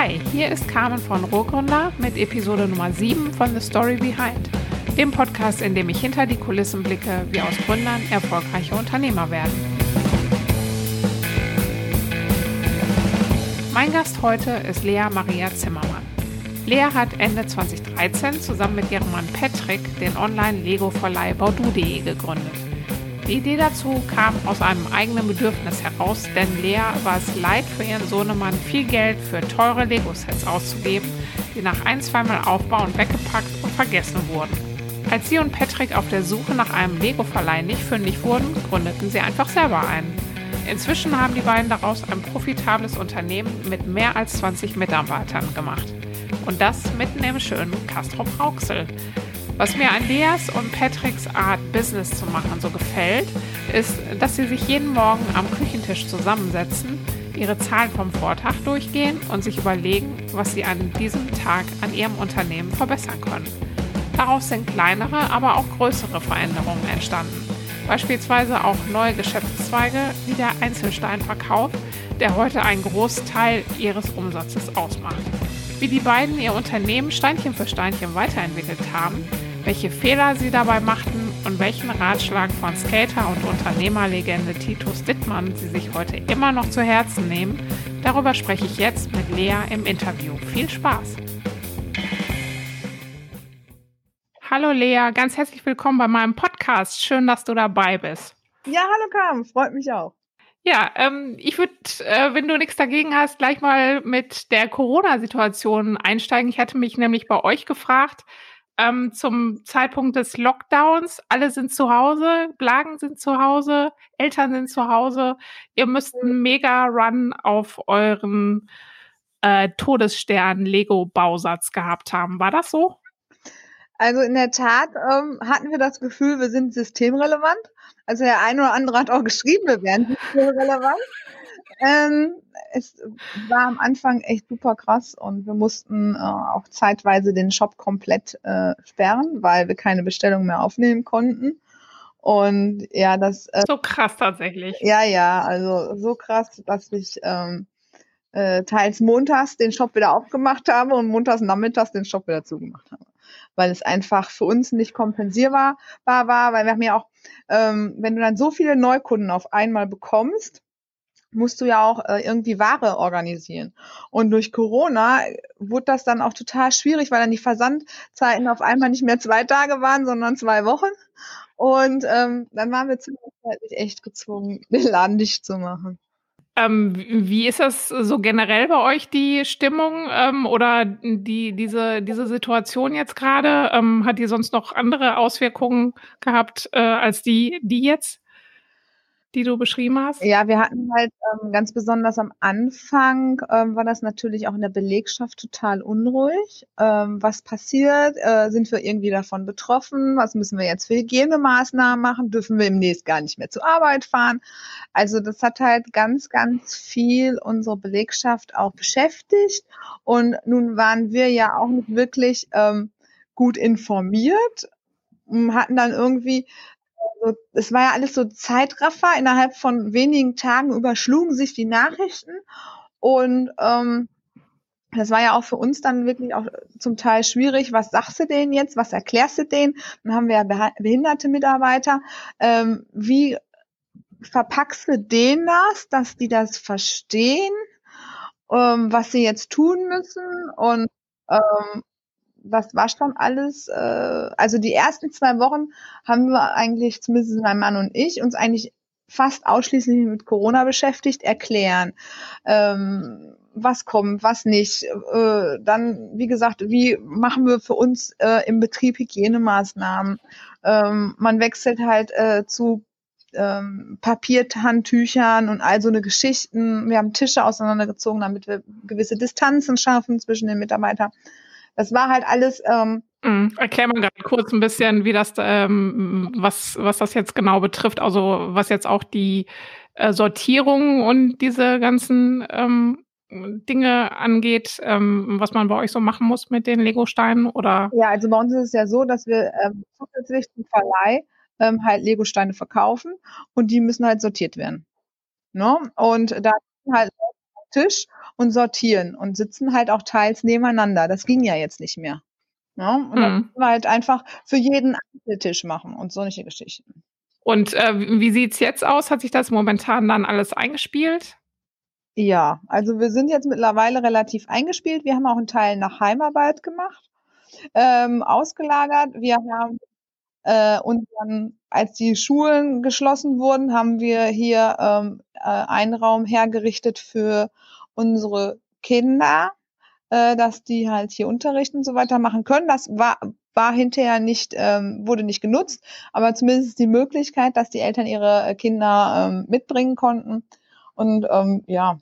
Hi, hier ist Carmen von Rohgründer mit Episode Nummer 7 von The Story Behind, dem Podcast, in dem ich hinter die Kulissen blicke, wie aus Gründern erfolgreiche Unternehmer werden. Mein Gast heute ist Lea Maria Zimmermann. Lea hat Ende 2013 zusammen mit ihrem Mann Patrick den Online-Lego-Verleih Baudu.de gegründet. Die Idee dazu kam aus einem eigenen Bedürfnis heraus, denn Lea war es leid, für ihren Sohnemann viel Geld für teure Lego-Sets auszugeben, die nach ein, zweimal Aufbau und weggepackt und vergessen wurden. Als sie und Patrick auf der Suche nach einem Lego-Verleih nicht fündig wurden, gründeten sie einfach selber einen. Inzwischen haben die beiden daraus ein profitables Unternehmen mit mehr als 20 Mitarbeitern gemacht. Und das mitten im schönen Castrop-Rauxel. Was mir an Leas und Patricks Art, Business zu machen, so gefällt, ist, dass sie sich jeden Morgen am Küchentisch zusammensetzen, ihre Zahlen vom Vortag durchgehen und sich überlegen, was sie an diesem Tag an ihrem Unternehmen verbessern können. Daraus sind kleinere, aber auch größere Veränderungen entstanden. Beispielsweise auch neue Geschäftszweige wie der Einzelsteinverkauf, der heute einen Großteil ihres Umsatzes ausmacht. Wie die beiden ihr Unternehmen Steinchen für Steinchen weiterentwickelt haben, welche Fehler sie dabei machten und welchen Ratschlag von Skater und Unternehmerlegende Titus Dittmann sie sich heute immer noch zu Herzen nehmen, darüber spreche ich jetzt mit Lea im Interview. Viel Spaß! Hallo Lea, ganz herzlich willkommen bei meinem Podcast. Schön, dass du dabei bist. Ja, hallo Carmen, freut mich auch. Ja, ähm, ich würde, äh, wenn du nichts dagegen hast, gleich mal mit der Corona-Situation einsteigen. Ich hatte mich nämlich bei euch gefragt, ähm, zum Zeitpunkt des Lockdowns. Alle sind zu Hause, Blagen sind zu Hause, Eltern sind zu Hause. Ihr müsst einen Mega-Run auf euren äh, Todesstern-Lego-Bausatz gehabt haben. War das so? Also in der Tat ähm, hatten wir das Gefühl, wir sind systemrelevant. Also der eine oder andere hat auch geschrieben, wir wären systemrelevant. Ähm, es war am Anfang echt super krass und wir mussten äh, auch zeitweise den Shop komplett äh, sperren, weil wir keine Bestellung mehr aufnehmen konnten. Und ja, das. Äh, so krass tatsächlich. Ja, ja, also so krass, dass ich ähm, äh, teils montags den Shop wieder aufgemacht habe und montags nachmittags den Shop wieder zugemacht habe. Weil es einfach für uns nicht kompensierbar war, weil wir haben ja auch, ähm, wenn du dann so viele Neukunden auf einmal bekommst, musst du ja auch äh, irgendwie Ware organisieren. Und durch Corona wurde das dann auch total schwierig, weil dann die Versandzeiten auf einmal nicht mehr zwei Tage waren, sondern zwei Wochen. Und ähm, dann waren wir zwischenzeitlich echt gezwungen, den Laden dicht zu machen. Ähm, wie ist das so generell bei euch, die Stimmung ähm, oder die, diese, diese Situation jetzt gerade? Ähm, hat die sonst noch andere Auswirkungen gehabt äh, als die, die jetzt? Die du beschrieben hast? Ja, wir hatten halt ähm, ganz besonders am Anfang ähm, war das natürlich auch in der Belegschaft total unruhig. Ähm, was passiert? Äh, sind wir irgendwie davon betroffen? Was müssen wir jetzt für Hygienemaßnahmen machen? Dürfen wir im nächsten gar nicht mehr zur Arbeit fahren? Also das hat halt ganz, ganz viel unsere Belegschaft auch beschäftigt. Und nun waren wir ja auch nicht wirklich ähm, gut informiert hatten dann irgendwie so, es war ja alles so Zeitraffer. Innerhalb von wenigen Tagen überschlugen sich die Nachrichten und ähm, das war ja auch für uns dann wirklich auch zum Teil schwierig. Was sagst du denen jetzt? Was erklärst du denen? Dann haben wir ja behinderte Mitarbeiter. Ähm, wie verpackst du denen das, dass die das verstehen, ähm, was sie jetzt tun müssen? Und ähm, was war schon alles? Äh, also die ersten zwei Wochen haben wir eigentlich, zumindest mein Mann und ich, uns eigentlich fast ausschließlich mit Corona beschäftigt, erklären, ähm, was kommt, was nicht. Äh, dann, wie gesagt, wie machen wir für uns äh, im Betrieb Hygienemaßnahmen? Ähm, man wechselt halt äh, zu ähm, Papierhandtüchern und all so eine Geschichten. Wir haben Tische auseinandergezogen, damit wir gewisse Distanzen schaffen zwischen den Mitarbeitern. Das war halt alles. Ähm, mhm. Erklär mal gerade kurz ein bisschen, wie das, ähm, was, was das jetzt genau betrifft. Also was jetzt auch die äh, Sortierung und diese ganzen ähm, Dinge angeht, ähm, was man bei euch so machen muss mit den Lego-Steinen oder? Ja, also bei uns ist es ja so, dass wir ähm, zusätzlich zum Verleih ähm, halt Lego-Steine verkaufen und die müssen halt sortiert werden. Ne? Und da halt Tisch und sortieren und sitzen halt auch teils nebeneinander. Das ging ja jetzt nicht mehr. Ja? Und mhm. dann müssen wir halt einfach für jeden Tisch machen und solche Geschichten. Und äh, wie sieht's jetzt aus? Hat sich das momentan dann alles eingespielt? Ja, also wir sind jetzt mittlerweile relativ eingespielt. Wir haben auch einen Teil nach Heimarbeit gemacht, ähm, ausgelagert. Wir haben äh, und dann, als die Schulen geschlossen wurden, haben wir hier ähm, äh, einen Raum hergerichtet für unsere Kinder, äh, dass die halt hier Unterricht und so weiter machen können. Das war, war hinterher nicht, ähm, wurde nicht genutzt, aber zumindest die Möglichkeit, dass die Eltern ihre äh, Kinder ähm, mitbringen konnten. Und ähm, ja,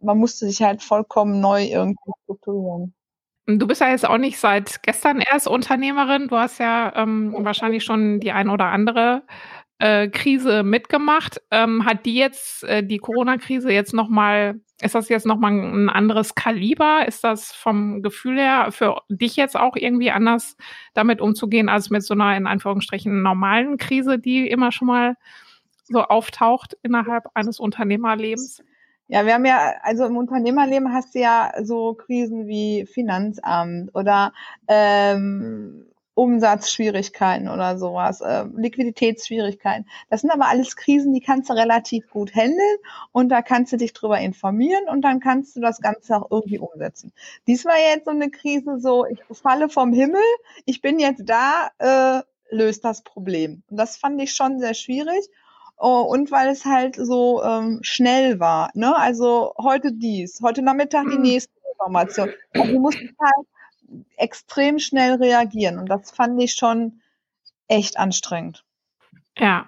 man musste sich halt vollkommen neu irgendwie strukturieren. Du bist ja jetzt auch nicht seit gestern erst Unternehmerin. Du hast ja ähm, wahrscheinlich schon die ein oder andere äh, Krise mitgemacht. Ähm, hat die jetzt, äh, die Corona-Krise jetzt nochmal, ist das jetzt nochmal ein anderes Kaliber? Ist das vom Gefühl her für dich jetzt auch irgendwie anders damit umzugehen, als mit so einer in Anführungsstrichen normalen Krise, die immer schon mal so auftaucht innerhalb eines Unternehmerlebens? Ja, wir haben ja, also im Unternehmerleben hast du ja so Krisen wie Finanzamt oder ähm, Umsatzschwierigkeiten oder sowas, äh, Liquiditätsschwierigkeiten. Das sind aber alles Krisen, die kannst du relativ gut handeln und da kannst du dich drüber informieren und dann kannst du das Ganze auch irgendwie umsetzen. Dies war jetzt so eine Krise, so ich falle vom Himmel, ich bin jetzt da, äh, löst das Problem. Und das fand ich schon sehr schwierig. Oh, und weil es halt so ähm, schnell war. Ne? Also heute dies, heute Nachmittag die mhm. nächste Information. Also du musst halt extrem schnell reagieren. Und das fand ich schon echt anstrengend. Ja.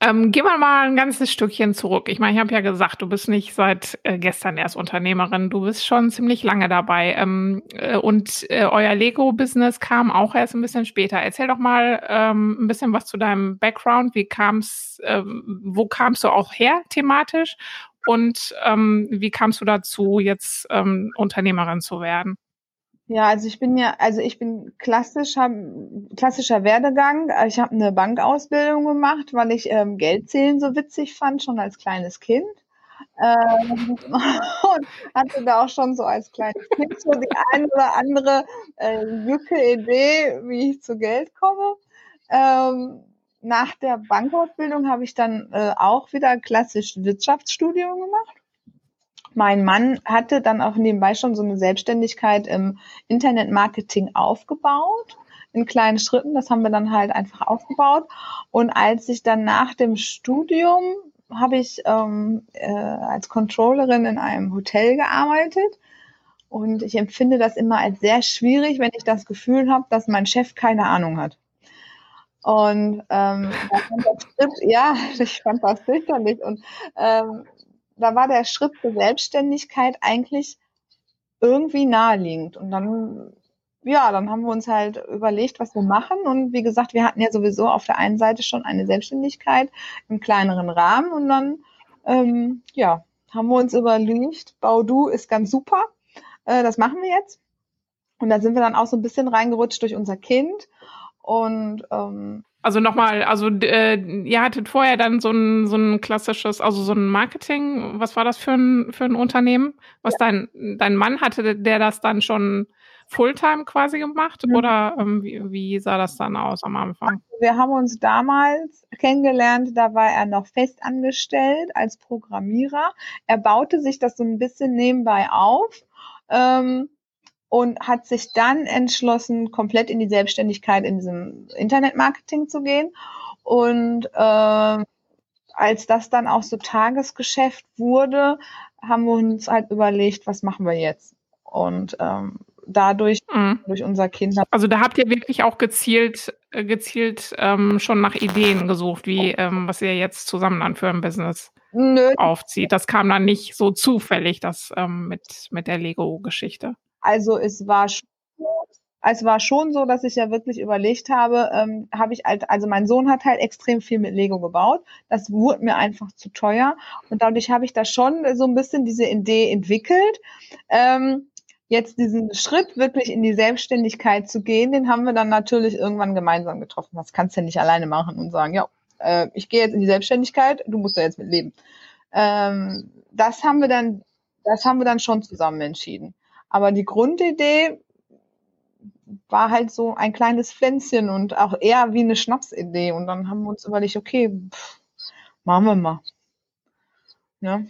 Ähm, gehen wir mal ein ganzes Stückchen zurück. Ich meine, ich habe ja gesagt, du bist nicht seit äh, gestern erst Unternehmerin, du bist schon ziemlich lange dabei. Ähm, äh, und äh, euer Lego-Business kam auch erst ein bisschen später. Erzähl doch mal ähm, ein bisschen was zu deinem Background. Wie kam's, ähm, wo kamst du auch her thematisch? Und ähm, wie kamst du dazu, jetzt ähm, Unternehmerin zu werden? Ja, also ich bin ja, also ich bin klassisch, hab, klassischer Werdegang. Ich habe eine Bankausbildung gemacht, weil ich ähm, Geldzählen so witzig fand, schon als kleines Kind. Ähm, und hatte da auch schon so als kleines Kind so die eine oder andere äh, Lücke Idee, wie ich zu Geld komme. Ähm, nach der Bankausbildung habe ich dann äh, auch wieder klassisch Wirtschaftsstudium gemacht mein Mann hatte dann auch nebenbei schon so eine Selbstständigkeit im Internetmarketing aufgebaut in kleinen Schritten. Das haben wir dann halt einfach aufgebaut. Und als ich dann nach dem Studium habe ich ähm, äh, als Controllerin in einem Hotel gearbeitet. Und ich empfinde das immer als sehr schwierig, wenn ich das Gefühl habe, dass mein Chef keine Ahnung hat. Und ähm, ja, ich fand das fürchterlich. Und ähm, da war der Schritt zur Selbstständigkeit eigentlich irgendwie naheliegend. Und dann, ja, dann haben wir uns halt überlegt, was wir machen. Und wie gesagt, wir hatten ja sowieso auf der einen Seite schon eine Selbstständigkeit im kleineren Rahmen. Und dann, ähm, ja, haben wir uns überlegt, Baudu ist ganz super. Äh, das machen wir jetzt. Und da sind wir dann auch so ein bisschen reingerutscht durch unser Kind. Und ähm, also nochmal, also äh, ihr hattet vorher dann so ein, so ein klassisches, also so ein Marketing, was war das für ein, für ein Unternehmen? Was ja. dein, dein Mann hatte, der das dann schon Fulltime quasi gemacht mhm. oder ähm, wie, wie sah das dann aus am Anfang? Also wir haben uns damals kennengelernt, da war er noch fest angestellt als Programmierer. Er baute sich das so ein bisschen nebenbei auf. Ähm, und hat sich dann entschlossen, komplett in die Selbstständigkeit in diesem Internetmarketing zu gehen. Und äh, als das dann auch so Tagesgeschäft wurde, haben wir uns halt überlegt, was machen wir jetzt? Und ähm, dadurch mhm. durch unser Kind. Also da habt ihr wirklich auch gezielt, äh, gezielt ähm, schon nach Ideen gesucht, wie ähm, was ihr jetzt zusammen dann für ein Business Nö. aufzieht. Das kam dann nicht so zufällig, das ähm, mit mit der Lego-Geschichte. Also es war schon, es war schon so, dass ich ja wirklich überlegt habe, ähm, habe ich halt, also mein Sohn hat halt extrem viel mit Lego gebaut. Das wurde mir einfach zu teuer und dadurch habe ich da schon so ein bisschen diese Idee entwickelt. Ähm, jetzt diesen Schritt wirklich in die Selbstständigkeit zu gehen, den haben wir dann natürlich irgendwann gemeinsam getroffen. Das kannst du ja nicht alleine machen und sagen, ja, äh, ich gehe jetzt in die Selbstständigkeit, du musst da jetzt mit leben. Ähm, das haben wir dann, das haben wir dann schon zusammen entschieden. Aber die Grundidee war halt so ein kleines Pflänzchen und auch eher wie eine Schnapsidee. Und dann haben wir uns überlegt, okay, pff, machen wir mal. Ja.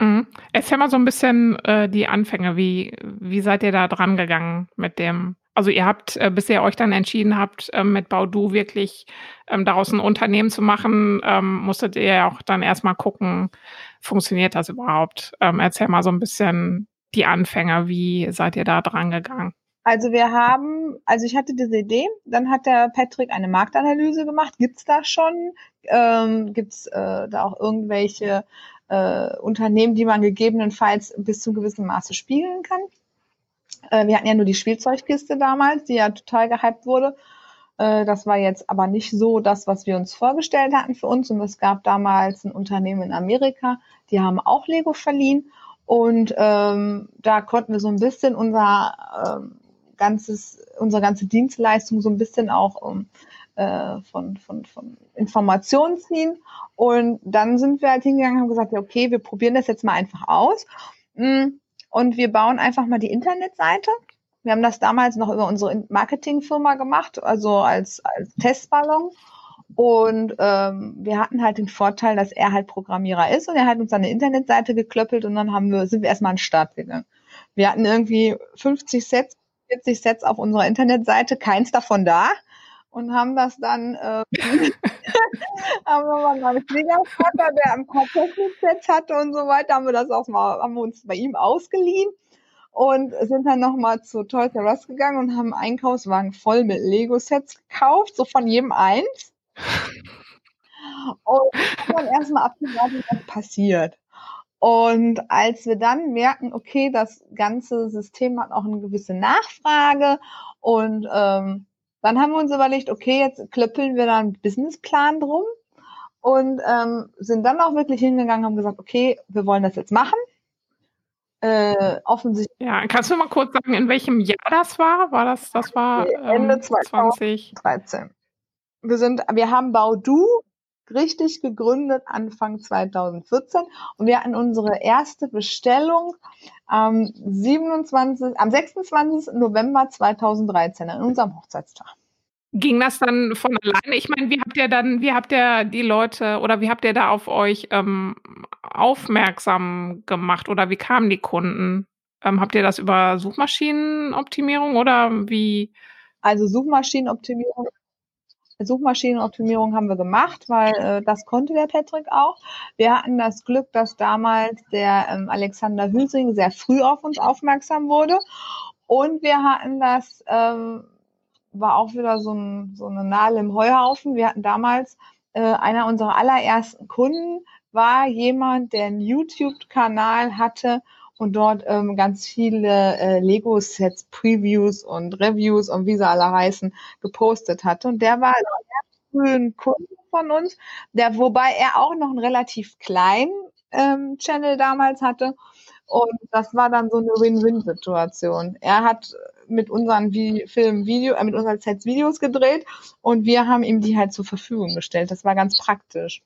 Mhm. Erzähl mal so ein bisschen äh, die Anfänge. Wie, wie seid ihr da dran gegangen mit dem? Also ihr habt, äh, bis ihr euch dann entschieden habt, äh, mit Baudu wirklich ähm, daraus ein Unternehmen zu machen, ähm, musstet ihr ja auch dann erstmal gucken, funktioniert das überhaupt? Ähm, erzähl mal so ein bisschen die Anfänge. Wie seid ihr da dran gegangen? Also wir haben, also ich hatte diese Idee, dann hat der Patrick eine Marktanalyse gemacht. Gibt's da schon? Ähm, Gibt's äh, da auch irgendwelche äh, Unternehmen, die man gegebenenfalls bis zu gewissem Maße spiegeln kann? Äh, wir hatten ja nur die Spielzeugkiste damals, die ja total gehypt wurde. Äh, das war jetzt aber nicht so das, was wir uns vorgestellt hatten für uns. Und es gab damals ein Unternehmen in Amerika, die haben auch Lego verliehen. Und ähm, da konnten wir so ein bisschen unser ähm, ganzes, unsere ganze Dienstleistung so ein bisschen auch um, äh, von, von, von Informationen ziehen. Und dann sind wir halt hingegangen und haben gesagt, ja, okay, wir probieren das jetzt mal einfach aus. Mm, und wir bauen einfach mal die Internetseite. Wir haben das damals noch über unsere Marketingfirma gemacht, also als, als Testballon. Und ähm, wir hatten halt den Vorteil, dass er halt Programmierer ist und er hat uns eine Internetseite geklöppelt und dann haben wir, sind wir erstmal an den Start gegangen. Wir hatten irgendwie 50 Sets, 40 Sets auf unserer Internetseite, keins davon da und haben das dann äh, haben wir mal meinen Schwiegervater, der ein paar Technik-Sets hatte und so weiter, haben wir das auch mal, haben wir uns bei ihm ausgeliehen und sind dann nochmal zu Toys R Us gegangen und haben einen Einkaufswagen voll mit Lego-Sets gekauft, so von jedem eins. Und dann erstmal abgewartet, was passiert. Und als wir dann merken, okay, das ganze System hat auch eine gewisse Nachfrage und ähm, dann haben wir uns überlegt, okay, jetzt klöppeln wir da einen Businessplan drum und ähm, sind dann auch wirklich hingegangen und haben gesagt, okay, wir wollen das jetzt machen. Äh, offensichtlich. Ja, kannst du mal kurz sagen, in welchem Jahr das war? War das, das war ähm, Ende 2013. Wir sind, wir haben Baudu richtig gegründet Anfang 2014 und wir hatten unsere erste Bestellung am 27, am 26. November 2013 an unserem Hochzeitstag. Ging das dann von alleine? Ich meine, wie habt ihr dann, wie habt ihr die Leute oder wie habt ihr da auf euch ähm, aufmerksam gemacht oder wie kamen die Kunden? Ähm, habt ihr das über Suchmaschinenoptimierung oder wie? Also Suchmaschinenoptimierung Suchmaschinenoptimierung haben wir gemacht, weil äh, das konnte der Patrick auch. Wir hatten das Glück, dass damals der ähm, Alexander Hülsing sehr früh auf uns aufmerksam wurde. Und wir hatten das, ähm, war auch wieder so, ein, so eine Nadel im Heuhaufen. Wir hatten damals äh, einer unserer allerersten Kunden, war jemand, der einen YouTube-Kanal hatte und dort ähm, ganz viele äh, Lego-Sets, Previews und Reviews und wie sie alle heißen, gepostet hatte. Und der war sehr frühen Kunde von uns, der, wobei er auch noch einen relativ kleinen ähm, Channel damals hatte. Und das war dann so eine Win-Win-Situation. Er hat mit unseren Vi Film Video, äh, mit unseren Sets Videos gedreht und wir haben ihm die halt zur Verfügung gestellt. Das war ganz praktisch.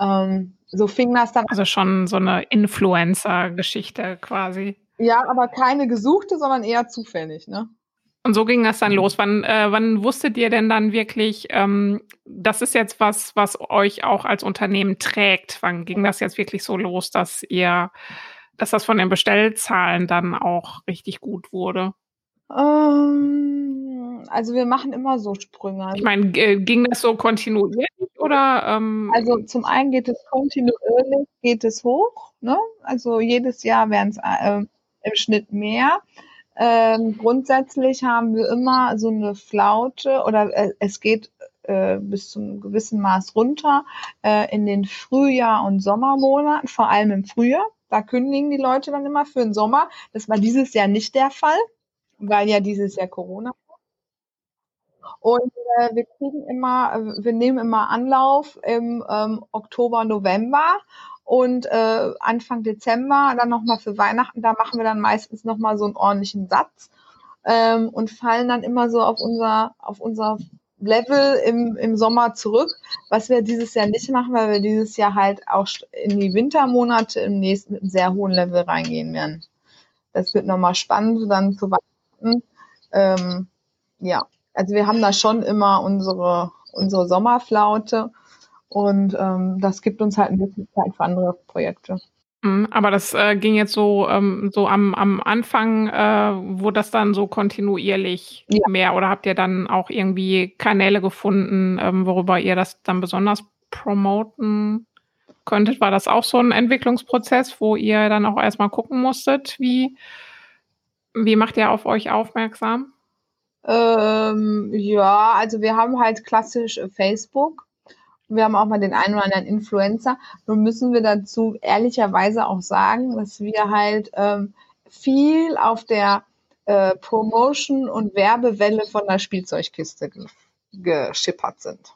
Ähm, so fing das dann. Also schon so eine Influencer-Geschichte quasi. Ja, aber keine gesuchte, sondern eher zufällig, ne? Und so ging das dann los. Wann, äh, wann wusstet ihr denn dann wirklich, ähm, das ist jetzt was, was euch auch als Unternehmen trägt? Wann ging das jetzt wirklich so los, dass ihr, dass das von den Bestellzahlen dann auch richtig gut wurde? Ähm, also wir machen immer so Sprünge. Ich meine, ging das so kontinuierlich oder? Ähm also zum einen geht es kontinuierlich, geht es hoch. Ne? Also jedes Jahr werden es äh, im Schnitt mehr. Ähm, grundsätzlich haben wir immer so eine Flaute oder äh, es geht äh, bis zu einem gewissen Maß runter äh, in den Frühjahr- und Sommermonaten, vor allem im Frühjahr. Da kündigen die Leute dann immer für den Sommer. Das war dieses Jahr nicht der Fall weil ja dieses Jahr Corona. Und äh, wir kriegen immer, äh, wir nehmen immer Anlauf im ähm, Oktober, November und äh, Anfang Dezember dann nochmal für Weihnachten, da machen wir dann meistens nochmal so einen ordentlichen Satz ähm, und fallen dann immer so auf unser, auf unser Level im, im Sommer zurück, was wir dieses Jahr nicht machen, weil wir dieses Jahr halt auch in die Wintermonate im nächsten mit einem sehr hohen Level reingehen werden. Das wird nochmal spannend dann zu warten. Ähm, ja, also wir haben da schon immer unsere, unsere Sommerflaute und ähm, das gibt uns halt ein bisschen Zeit für andere Projekte. Mhm, aber das äh, ging jetzt so, ähm, so am, am Anfang, äh, wo das dann so kontinuierlich ja. mehr oder habt ihr dann auch irgendwie Kanäle gefunden, ähm, worüber ihr das dann besonders promoten könntet? War das auch so ein Entwicklungsprozess, wo ihr dann auch erstmal gucken musstet, wie, wie macht ihr auf euch aufmerksam? Ähm, ja, also wir haben halt klassisch Facebook wir haben auch mal den einen oder anderen Influencer. Nun müssen wir dazu ehrlicherweise auch sagen, dass wir halt ähm, viel auf der äh, Promotion- und Werbewelle von der Spielzeugkiste ge geschippert sind.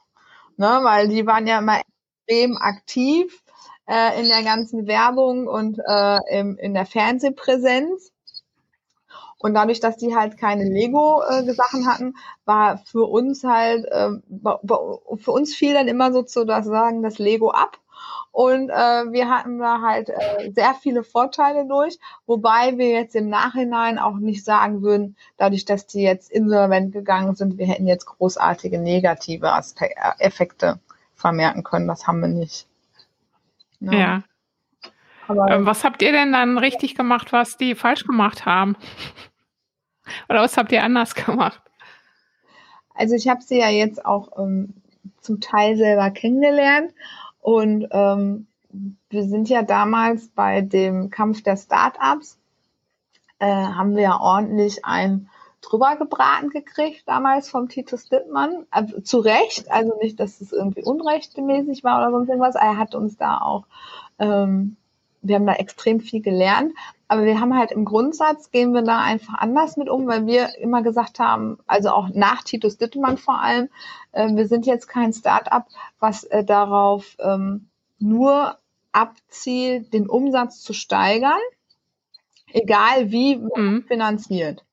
Ne, weil die waren ja immer extrem aktiv äh, in der ganzen Werbung und äh, im, in der Fernsehpräsenz. Und dadurch, dass die halt keine Lego-Sachen äh, hatten, war für uns halt, äh, für uns fiel dann immer sozusagen das Lego ab. Und äh, wir hatten da halt äh, sehr viele Vorteile durch, wobei wir jetzt im Nachhinein auch nicht sagen würden, dadurch, dass die jetzt insolvent gegangen sind, wir hätten jetzt großartige negative Aspe äh, Effekte vermerken können. Das haben wir nicht. Ja. ja. Aber, ähm, was habt ihr denn dann richtig gemacht, was die falsch gemacht haben? Oder was habt ihr anders gemacht? Also ich habe sie ja jetzt auch ähm, zum Teil selber kennengelernt und ähm, wir sind ja damals bei dem Kampf der Startups, äh, haben wir ja ordentlich ein drüber gebraten gekriegt, damals vom Titus Dittmann. Also, zu Recht, also nicht, dass es irgendwie unrechtmäßig war oder sonst irgendwas. Er hat uns da auch, ähm, wir haben da extrem viel gelernt. Aber wir haben halt im Grundsatz, gehen wir da einfach anders mit um, weil wir immer gesagt haben, also auch nach Titus Dittemann vor allem, äh, wir sind jetzt kein Start-up, was äh, darauf ähm, nur abzielt, den Umsatz zu steigern, egal wie mhm. finanziert.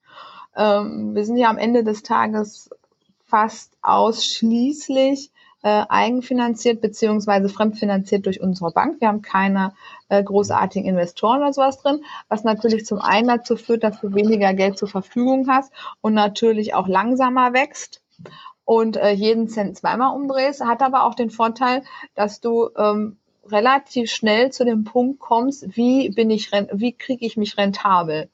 Ähm, wir sind ja am Ende des Tages fast ausschließlich äh, eigenfinanziert beziehungsweise fremdfinanziert durch unsere Bank. Wir haben keine äh, großartigen Investoren oder sowas drin, was natürlich zum einen dazu führt, dass du weniger Geld zur Verfügung hast und natürlich auch langsamer wächst und äh, jeden Cent zweimal umdrehst, hat aber auch den Vorteil, dass du ähm, relativ schnell zu dem Punkt kommst, wie bin ich, wie kriege ich mich rentabel?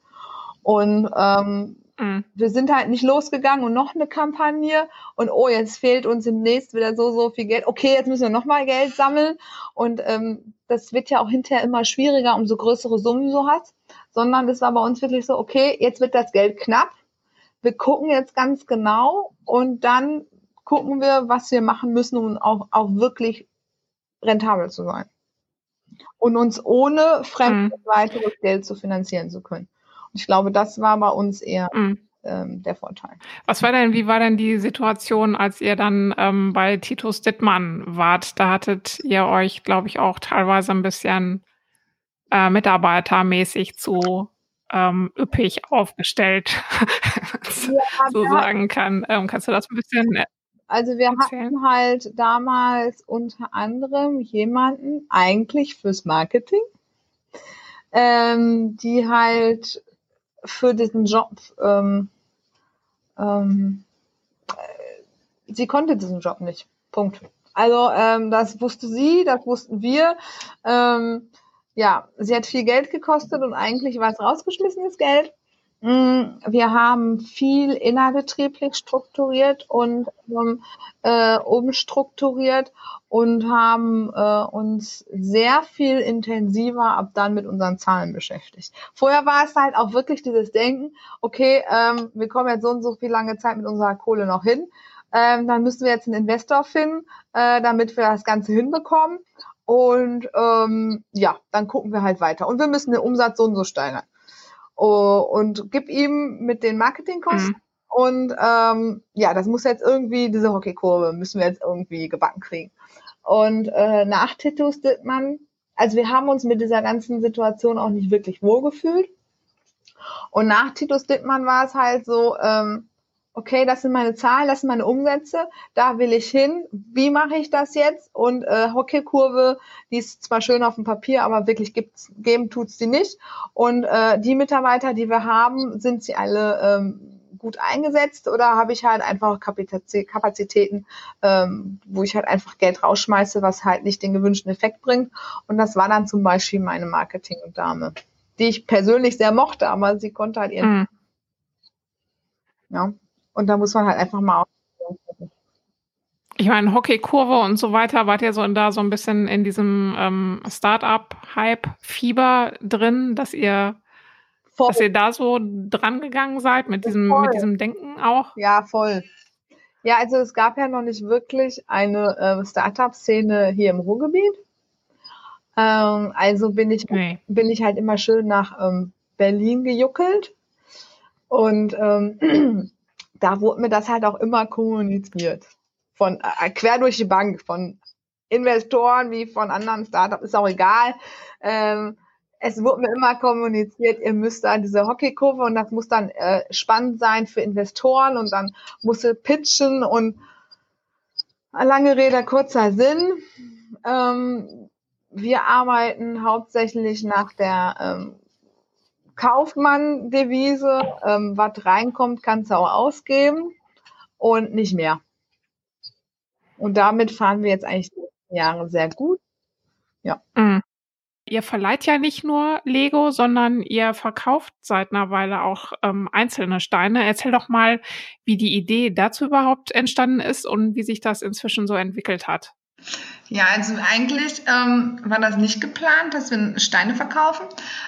Und ähm, Mhm. Wir sind halt nicht losgegangen und noch eine Kampagne und oh, jetzt fehlt uns im nächsten wieder so, so viel Geld. Okay, jetzt müssen wir nochmal Geld sammeln und ähm, das wird ja auch hinterher immer schwieriger, umso größere Summen du hast, sondern das war bei uns wirklich so, okay, jetzt wird das Geld knapp. Wir gucken jetzt ganz genau und dann gucken wir, was wir machen müssen, um auch, auch wirklich rentabel zu sein. Und uns ohne fremdes mhm. weiteres Geld zu finanzieren zu können. Ich glaube, das war bei uns eher mhm. ähm, der Vorteil. Was war denn, wie war denn die Situation, als ihr dann ähm, bei Titus Dittmann wart? Da hattet ihr euch, glaube ich, auch teilweise ein bisschen äh, mitarbeitermäßig zu ähm, üppig aufgestellt, ja, so sagen kann. Ähm, kannst du das ein bisschen äh, also wir hatten halt damals unter anderem jemanden eigentlich fürs Marketing, ähm, die halt für diesen Job, ähm, ähm, sie konnte diesen Job nicht. Punkt. Also ähm, das wusste sie, das wussten wir. Ähm, ja, sie hat viel Geld gekostet und eigentlich war es rausgeschmissenes Geld. Mm, wir haben viel innerbetrieblich strukturiert und ähm, äh, umstrukturiert und haben äh, uns sehr viel intensiver ab dann mit unseren Zahlen beschäftigt. Vorher war es halt auch wirklich dieses Denken, okay, ähm, wir kommen jetzt so und so viel lange Zeit mit unserer Kohle noch hin, ähm, dann müssen wir jetzt einen Investor finden, äh, damit wir das Ganze hinbekommen. Und ähm, ja, dann gucken wir halt weiter. Und wir müssen den Umsatz so und so steigern. Oh, und gib ihm mit den Marketingkosten. Mhm. Und ähm, ja, das muss jetzt irgendwie, diese Hockeykurve müssen wir jetzt irgendwie gebacken kriegen. Und äh, nach Titus Dittmann, also wir haben uns mit dieser ganzen Situation auch nicht wirklich wohlgefühlt. Und nach Titus Dittmann war es halt so, ähm, okay, das sind meine Zahlen, das sind meine Umsätze, da will ich hin, wie mache ich das jetzt? Und äh, Hockeykurve, die ist zwar schön auf dem Papier, aber wirklich gibt's, geben tut's die nicht. Und äh, die Mitarbeiter, die wir haben, sind sie alle ähm, gut eingesetzt oder habe ich halt einfach Kapazitäten, ähm, wo ich halt einfach Geld rausschmeiße, was halt nicht den gewünschten Effekt bringt. Und das war dann zum Beispiel meine Marketing-Dame, die ich persönlich sehr mochte, aber sie konnte halt ihren. Mhm. Ja. Und da muss man halt einfach mal ich meine, Hockeykurve und so weiter, wart ihr so in, da so ein bisschen in diesem ähm, Startup-Hype-Fieber drin, dass ihr, dass ihr da so dran gegangen seid mit diesem, mit diesem Denken auch? Ja, voll. Ja, also es gab ja noch nicht wirklich eine äh, Startup-Szene hier im Ruhrgebiet. Ähm, also bin ich, nee. bin ich halt immer schön nach ähm, Berlin gejuckelt. Und ähm, da wurde mir das halt auch immer kommuniziert. Von äh, quer durch die Bank, von Investoren wie von anderen Startups, ist auch egal. Ähm, es wurde mir immer kommuniziert, ihr müsst da diese Hockeykurve und das muss dann äh, spannend sein für Investoren und dann muss ihr pitchen und lange Rede, kurzer Sinn. Ähm, wir arbeiten hauptsächlich nach der ähm, Kaufmann-Devise, ähm, was reinkommt, kannst du auch ausgeben und nicht mehr. Und damit fahren wir jetzt eigentlich die Jahre sehr gut. Ja. Mhm. Ihr verleiht ja nicht nur Lego, sondern ihr verkauft seit einer Weile auch ähm, einzelne Steine. Erzähl doch mal, wie die Idee dazu überhaupt entstanden ist und wie sich das inzwischen so entwickelt hat. Ja, also eigentlich ähm, war das nicht geplant, dass wir Steine verkaufen.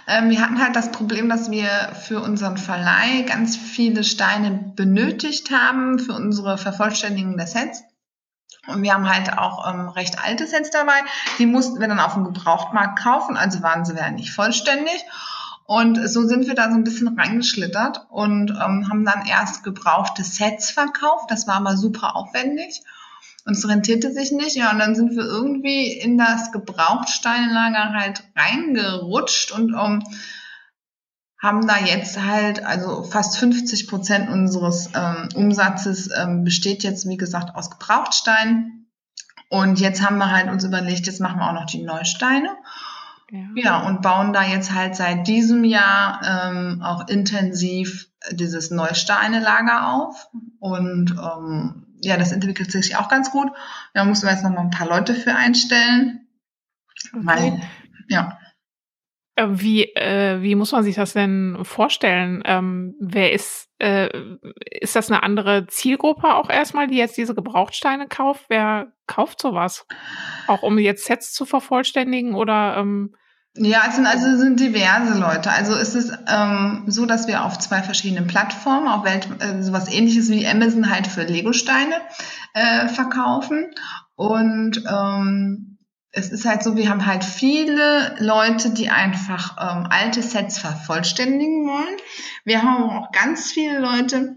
Ähm, wir hatten halt das Problem, dass wir für unseren Verleih ganz viele Steine benötigt haben für unsere Vervollständigung der Sets. Und wir haben halt auch ähm, recht alte Sets dabei. Die mussten wir dann auf dem Gebrauchtmarkt kaufen, also waren sie ja nicht vollständig. Und so sind wir da so ein bisschen reingeschlittert und ähm, haben dann erst gebrauchte Sets verkauft. Das war aber super aufwendig. Und es rentierte sich nicht. Ja, und dann sind wir irgendwie in das Gebrauchtsteinlager halt reingerutscht und um, haben da jetzt halt, also fast 50 Prozent unseres ähm, Umsatzes ähm, besteht jetzt, wie gesagt, aus Gebrauchtsteinen. Und jetzt haben wir halt uns überlegt, jetzt machen wir auch noch die Neusteine. Ja. ja, und bauen da jetzt halt seit diesem Jahr ähm, auch intensiv dieses Neusteinelager auf. Und ähm, ja, das entwickelt sich auch ganz gut. Da mussten wir jetzt noch mal ein paar Leute für einstellen. Okay. Weil, ja. Äh, wie, äh, wie muss man sich das denn vorstellen? Ähm, wer ist, äh, ist das eine andere Zielgruppe auch erstmal, die jetzt diese Gebrauchtsteine kauft? Wer kauft sowas? Auch um jetzt Sets zu vervollständigen oder ähm, ja, es sind also sind diverse Leute. Also es ist ähm, so, dass wir auf zwei verschiedenen Plattformen, auch Welt, äh, sowas ähnliches wie Amazon halt für Lego-Steine äh, verkaufen. Und ähm, es ist halt so, wir haben halt viele Leute, die einfach ähm, alte Sets vervollständigen wollen. Wir haben auch ganz viele Leute,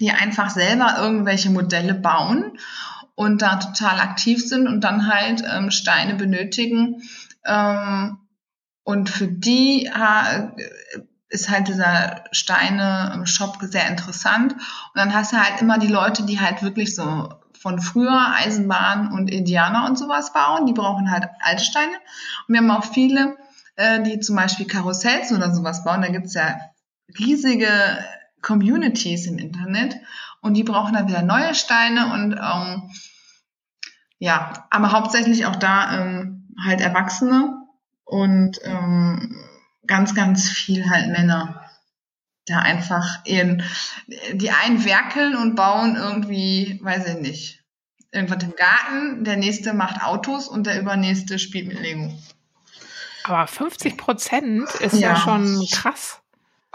die einfach selber irgendwelche Modelle bauen und da total aktiv sind und dann halt ähm, Steine benötigen, ähm, und für die ist halt dieser Steine-Shop sehr interessant. Und dann hast du halt immer die Leute, die halt wirklich so von früher Eisenbahn und Indianer und sowas bauen. Die brauchen halt Altsteine. Und wir haben auch viele, äh, die zum Beispiel Karussells oder sowas bauen. Da gibt's ja riesige Communities im Internet und die brauchen dann wieder neue Steine und ähm, ja, aber hauptsächlich auch da ähm, halt Erwachsene und ähm, ganz, ganz viel halt Männer. Da einfach in, die einen werkeln und bauen irgendwie, weiß ich nicht, irgendwas im Garten, der nächste macht Autos und der übernächste spielt mit Lego. Aber 50 Prozent ist ja. ja. schon krass.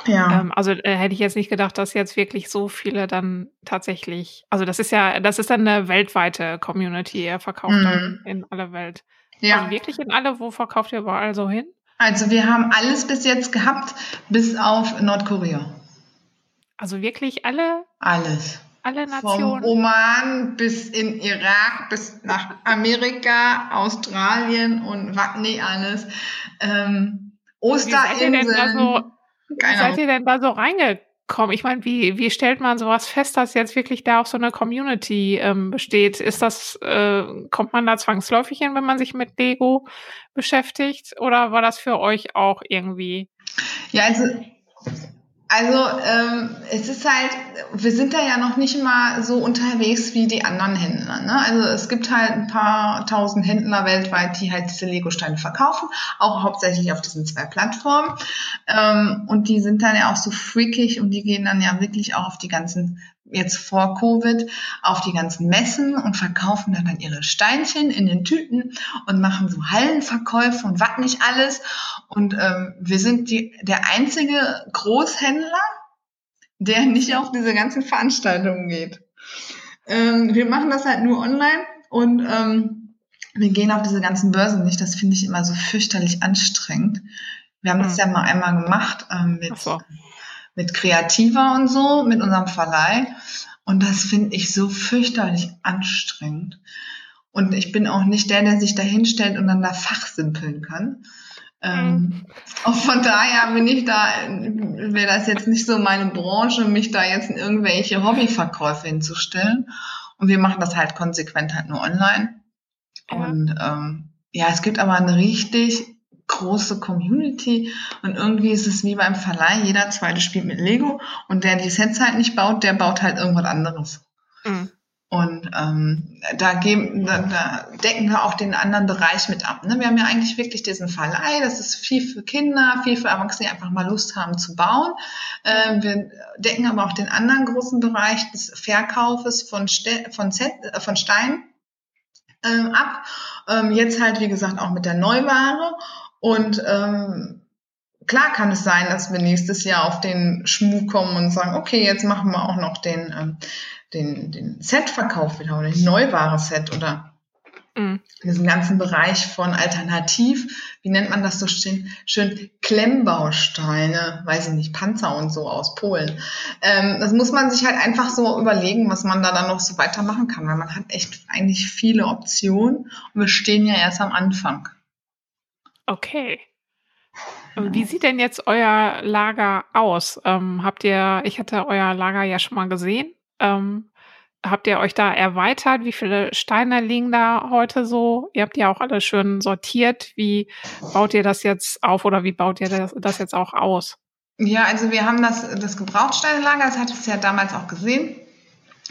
Ja. Ähm, also äh, hätte ich jetzt nicht gedacht, dass jetzt wirklich so viele dann tatsächlich, also das ist ja, das ist dann eine weltweite Community, er verkauft mhm. dann in aller Welt. Ja. Also wirklich in alle? Wo verkauft ihr überall so hin? Also wir haben alles bis jetzt gehabt, bis auf Nordkorea. Also wirklich alle? Alles. Alle Nationen? Vom Oman bis in Irak, bis nach Amerika, Australien und was nee, alles. Ähm, Osterinseln. Wie seid ihr denn da so, wie seid ihr denn da so reingekommen? Kommen? Ich meine, wie, wie stellt man sowas fest, dass jetzt wirklich da auch so eine Community ähm, besteht? Ist das, äh, kommt man da zwangsläufig hin, wenn man sich mit Lego beschäftigt? Oder war das für euch auch irgendwie? Ja, also also ähm, es ist halt, wir sind da ja noch nicht mal so unterwegs wie die anderen Händler. Ne? Also es gibt halt ein paar tausend Händler weltweit, die halt diese Lego-Steine verkaufen, auch hauptsächlich auf diesen zwei Plattformen. Ähm, und die sind dann ja auch so freakig und die gehen dann ja wirklich auch auf die ganzen jetzt vor Covid auf die ganzen Messen und verkaufen dann, dann ihre Steinchen in den Tüten und machen so Hallenverkäufe und was nicht alles. Und ähm, wir sind die, der einzige Großhändler, der nicht auf diese ganzen Veranstaltungen geht. Ähm, wir machen das halt nur online und ähm, wir gehen auf diese ganzen Börsen nicht. Das finde ich immer so fürchterlich anstrengend. Wir haben das hm. ja mal einmal gemacht ähm, mit so mit Kreativer und so, mit unserem Verleih. Und das finde ich so fürchterlich anstrengend. Und ich bin auch nicht der, der sich da hinstellt und dann da fachsimpeln kann. Ähm, auch mhm. von daher bin ich da, wäre das jetzt nicht so meine Branche, mich da jetzt in irgendwelche Hobbyverkäufe hinzustellen. Und wir machen das halt konsequent halt nur online. Ja. Und ähm, ja, es gibt aber eine richtig große Community und irgendwie ist es wie beim Verleih, jeder zweite spielt mit Lego und der die Sets halt nicht baut, der baut halt irgendwas anderes. Mhm. Und ähm, da, geben, da, da decken wir auch den anderen Bereich mit ab. Ne? Wir haben ja eigentlich wirklich diesen Verleih, das ist viel für Kinder, viel für Erwachsene, die einfach mal Lust haben zu bauen. Ähm, wir decken aber auch den anderen großen Bereich des Verkaufes von, Ste von, Set, äh, von Steinen ähm, ab. Ähm, jetzt halt, wie gesagt, auch mit der Neuware. Und ähm, klar kann es sein, dass wir nächstes Jahr auf den Schmuck kommen und sagen, okay, jetzt machen wir auch noch den, ähm, den, den Set-Verkauf wieder oder den Neuware-Set oder mhm. diesen ganzen Bereich von Alternativ, wie nennt man das so schön, schön Klemmbausteine, weiß ich nicht, Panzer und so aus Polen. Ähm, das muss man sich halt einfach so überlegen, was man da dann noch so weitermachen kann, weil man hat echt eigentlich viele Optionen und wir stehen ja erst am Anfang. Okay. Wie sieht denn jetzt euer Lager aus? Ähm, habt ihr, ich hatte euer Lager ja schon mal gesehen. Ähm, habt ihr euch da erweitert? Wie viele Steine liegen da heute so? Ihr habt ja auch alles schön sortiert. Wie baut ihr das jetzt auf oder wie baut ihr das, das jetzt auch aus? Ja, also wir haben das, das Gebrauchtsteinelager, das hattest du ja damals auch gesehen.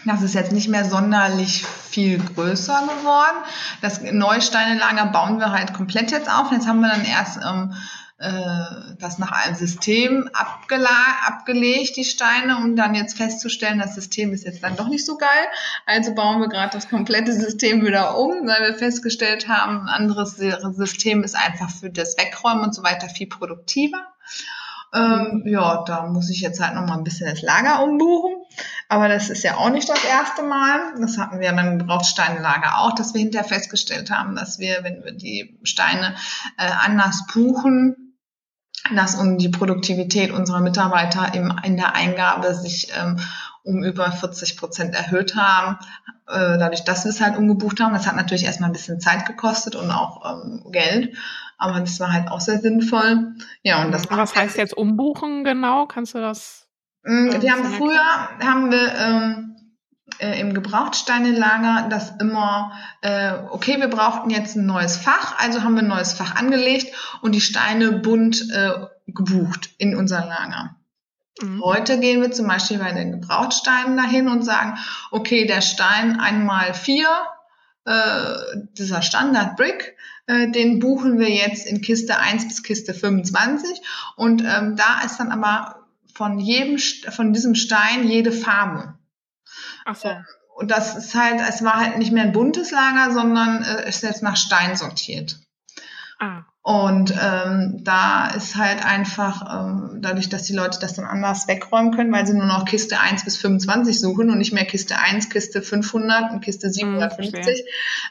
Das ist jetzt nicht mehr sonderlich viel größer geworden. Das Neusteinelager bauen wir halt komplett jetzt auf. Jetzt haben wir dann erst ähm, äh, das nach einem System abgelegt, die Steine, um dann jetzt festzustellen, das System ist jetzt dann doch nicht so geil. Also bauen wir gerade das komplette System wieder um, weil wir festgestellt haben, ein anderes System ist einfach für das Wegräumen und so weiter viel produktiver. Ähm, ja, da muss ich jetzt halt noch mal ein bisschen das Lager umbuchen. Aber das ist ja auch nicht das erste Mal. Das hatten wir beim Gebrauchtsteinlager auch, dass wir hinterher festgestellt haben, dass wir, wenn wir die Steine äh, anders buchen, dass um die Produktivität unserer Mitarbeiter im, in der Eingabe sich ähm, um über 40 Prozent erhöht haben, äh, dadurch, dass wir es halt umgebucht haben. Das hat natürlich erstmal ein bisschen Zeit gekostet und auch ähm, Geld, aber das war halt auch sehr sinnvoll. Ja, und das. Was heißt jetzt umbuchen genau? Kannst du das? Mm, wir haben früher haben wir ähm, äh, im Gebrauchtsteinelager das immer, äh, okay, wir brauchten jetzt ein neues Fach, also haben wir ein neues Fach angelegt und die Steine bunt äh, gebucht in unser Lager. Mhm. Heute gehen wir zum Beispiel bei den Gebrauchtsteinen dahin und sagen, okay, der Stein einmal vier, äh, dieser Standard Brick, äh, den buchen wir jetzt in Kiste 1 bis Kiste 25 und ähm, da ist dann aber von jedem, von diesem Stein jede Farbe. Ach so. Und das ist halt, es war halt nicht mehr ein buntes Lager, sondern äh, ist jetzt nach Stein sortiert. Ah. Und ähm, da ist halt einfach, ähm, dadurch, dass die Leute das dann anders wegräumen können, weil sie nur noch Kiste 1 bis 25 suchen und nicht mehr Kiste 1, Kiste 500 und Kiste 750, hm,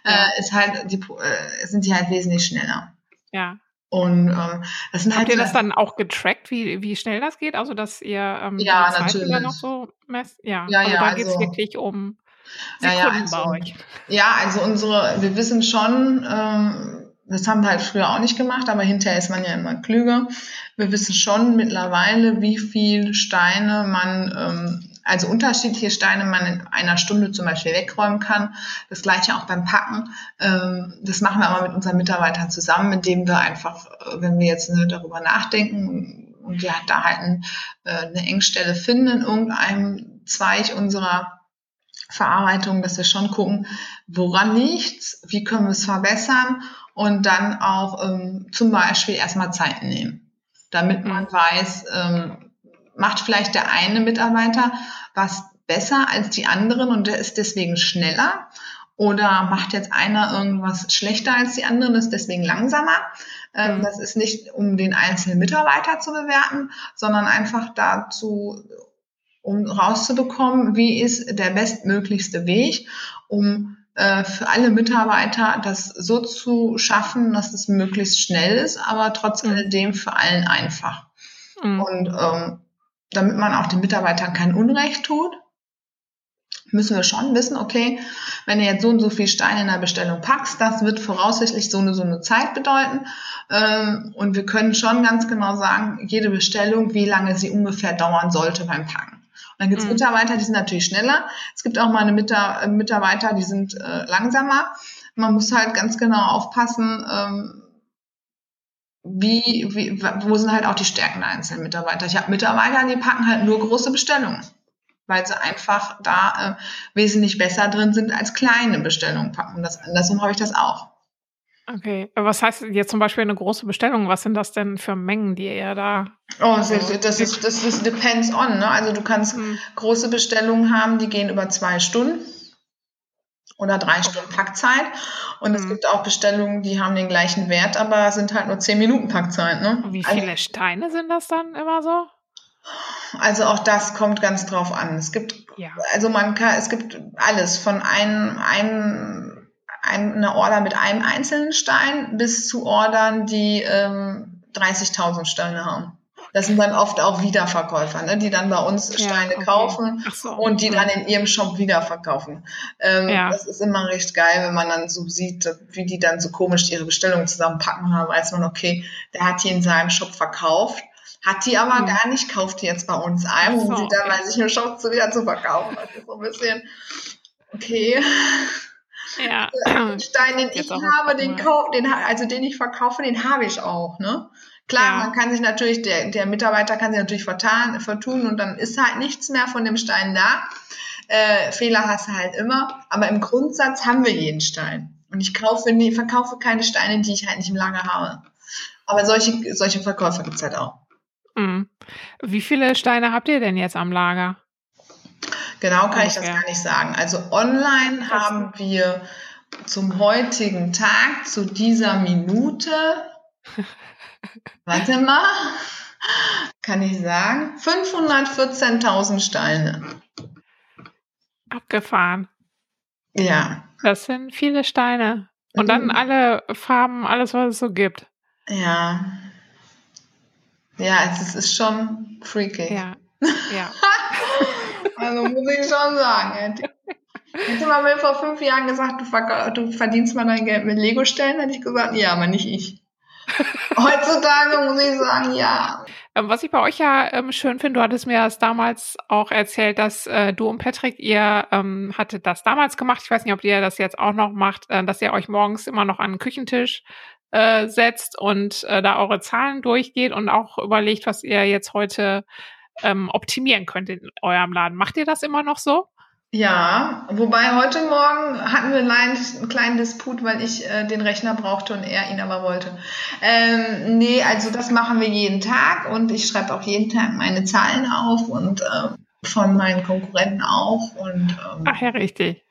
äh, ist halt die, äh, sind die halt wesentlich schneller. Ja. Und ähm, das sind Habt halt ihr das dann auch getrackt, wie, wie schnell das geht? Also dass ihr ähm, ja, die Zeit natürlich. noch so messt? Ja, ja, also ja da also, geht es wirklich um Sekunden ja, ja, also, bei euch. Ja, also unsere, wir wissen schon, ähm, das haben wir halt früher auch nicht gemacht, aber hinterher ist man ja immer klüger. Wir wissen schon mittlerweile, wie viel Steine man, ähm, also unterschiedliche Steine man in einer Stunde zum Beispiel wegräumen kann. Das gleiche auch beim Packen. Ähm, das machen wir aber mit unseren Mitarbeitern zusammen, indem wir einfach, äh, wenn wir jetzt darüber nachdenken und wir da halt äh, eine Engstelle finden in irgendeinem Zweig unserer Verarbeitung, dass wir schon gucken, woran liegt's, wie können wir es verbessern und dann auch ähm, zum Beispiel erstmal Zeit nehmen, damit man mhm. weiß, ähm, macht vielleicht der eine Mitarbeiter was besser als die anderen und der ist deswegen schneller oder macht jetzt einer irgendwas schlechter als die anderen, ist deswegen langsamer. Ähm, mhm. Das ist nicht, um den einzelnen Mitarbeiter zu bewerten, sondern einfach dazu, um rauszubekommen, wie ist der bestmöglichste Weg, um äh, für alle Mitarbeiter das so zu schaffen, dass es möglichst schnell ist, aber trotz mhm. alledem für allen einfach. Mhm. Und ähm, damit man auch den Mitarbeitern kein Unrecht tut, müssen wir schon wissen, okay, wenn du jetzt so und so viel Steine in der Bestellung packst, das wird voraussichtlich so eine so eine Zeit bedeuten. Ähm, und wir können schon ganz genau sagen, jede Bestellung, wie lange sie ungefähr dauern sollte beim Packen. Dann gibt es mhm. Mitarbeiter, die sind natürlich schneller. Es gibt auch mal eine äh, Mitarbeiter, die sind äh, langsamer. Man muss halt ganz genau aufpassen, ähm, wie, wie, wo sind halt auch die Stärken der einzelnen Mitarbeiter. Ich habe Mitarbeiter, die packen halt nur große Bestellungen, weil sie einfach da äh, wesentlich besser drin sind als kleine Bestellungen packen. Das, andersrum habe ich das auch. Okay, was heißt jetzt zum Beispiel eine große Bestellung? Was sind das denn für Mengen, die ihr da? Oh, das, ist, das ist, das ist depends on. Ne? Also du kannst hm. große Bestellungen haben, die gehen über zwei Stunden oder drei Stunden Packzeit. Und es hm. gibt auch Bestellungen, die haben den gleichen Wert, aber sind halt nur zehn Minuten Packzeit. Ne? Wie also viele also, Steine sind das dann immer so? Also auch das kommt ganz drauf an. Es gibt, ja. also man kann, es gibt alles von einem, einem eine Order mit einem einzelnen Stein bis zu Ordern, die ähm, 30.000 Steine haben. Das sind dann oft auch Wiederverkäufer, ne, die dann bei uns Steine ja, okay. kaufen so. und die dann in ihrem Shop wiederverkaufen. Ähm, ja. Das ist immer recht geil, wenn man dann so sieht, wie die dann so komisch ihre Bestellungen zusammenpacken. Da weiß man, okay, der hat die in seinem Shop verkauft, hat die aber mhm. gar nicht, kauft die jetzt bei uns ein, um so, sie dann okay. bei sich im Shop zu wieder zu verkaufen. Das ist so ein bisschen, okay. Ja. Den Stein, den ich habe, den, kauf, den, also den ich verkaufe, den habe ich auch, ne? Klar, ja. man kann sich natürlich, der, der Mitarbeiter kann sich natürlich vertan, vertun und dann ist halt nichts mehr von dem Stein da. Äh, Fehler hast du halt immer, aber im Grundsatz haben wir jeden Stein. Und ich kaufe, nee, verkaufe keine Steine, die ich halt nicht im Lager habe. Aber solche, solche Verkäufer gibt's halt auch. Mhm. Wie viele Steine habt ihr denn jetzt am Lager? Genau kann ich das gar nicht sagen. Also online haben wir zum heutigen Tag, zu dieser Minute, warte mal, kann ich sagen, 514.000 Steine. Abgefahren. Ja. Das sind viele Steine. Und dann mhm. alle Farben, alles, was es so gibt. Ja. Ja, es ist schon freaky. Ja. Ja. Also muss ich schon sagen. Hätte man mir vor fünf Jahren gesagt, du, du verdienst mal dein Geld mit Lego-Stellen, hätte ich gesagt, ja, aber nicht ich. Heutzutage muss ich sagen, ja. Ähm, was ich bei euch ja ähm, schön finde, du hattest mir das damals auch erzählt, dass äh, du und Patrick, ihr ähm, hattet das damals gemacht. Ich weiß nicht, ob ihr das jetzt auch noch macht, äh, dass ihr euch morgens immer noch an den Küchentisch äh, setzt und äh, da eure Zahlen durchgeht und auch überlegt, was ihr jetzt heute ähm, optimieren könnt in eurem Laden. Macht ihr das immer noch so? Ja, wobei heute Morgen hatten wir einen kleinen Disput, weil ich äh, den Rechner brauchte und er ihn aber wollte. Ähm, nee, also das machen wir jeden Tag und ich schreibe auch jeden Tag meine Zahlen auf und äh, von meinen Konkurrenten auch. Und, ähm, Ach ja, richtig.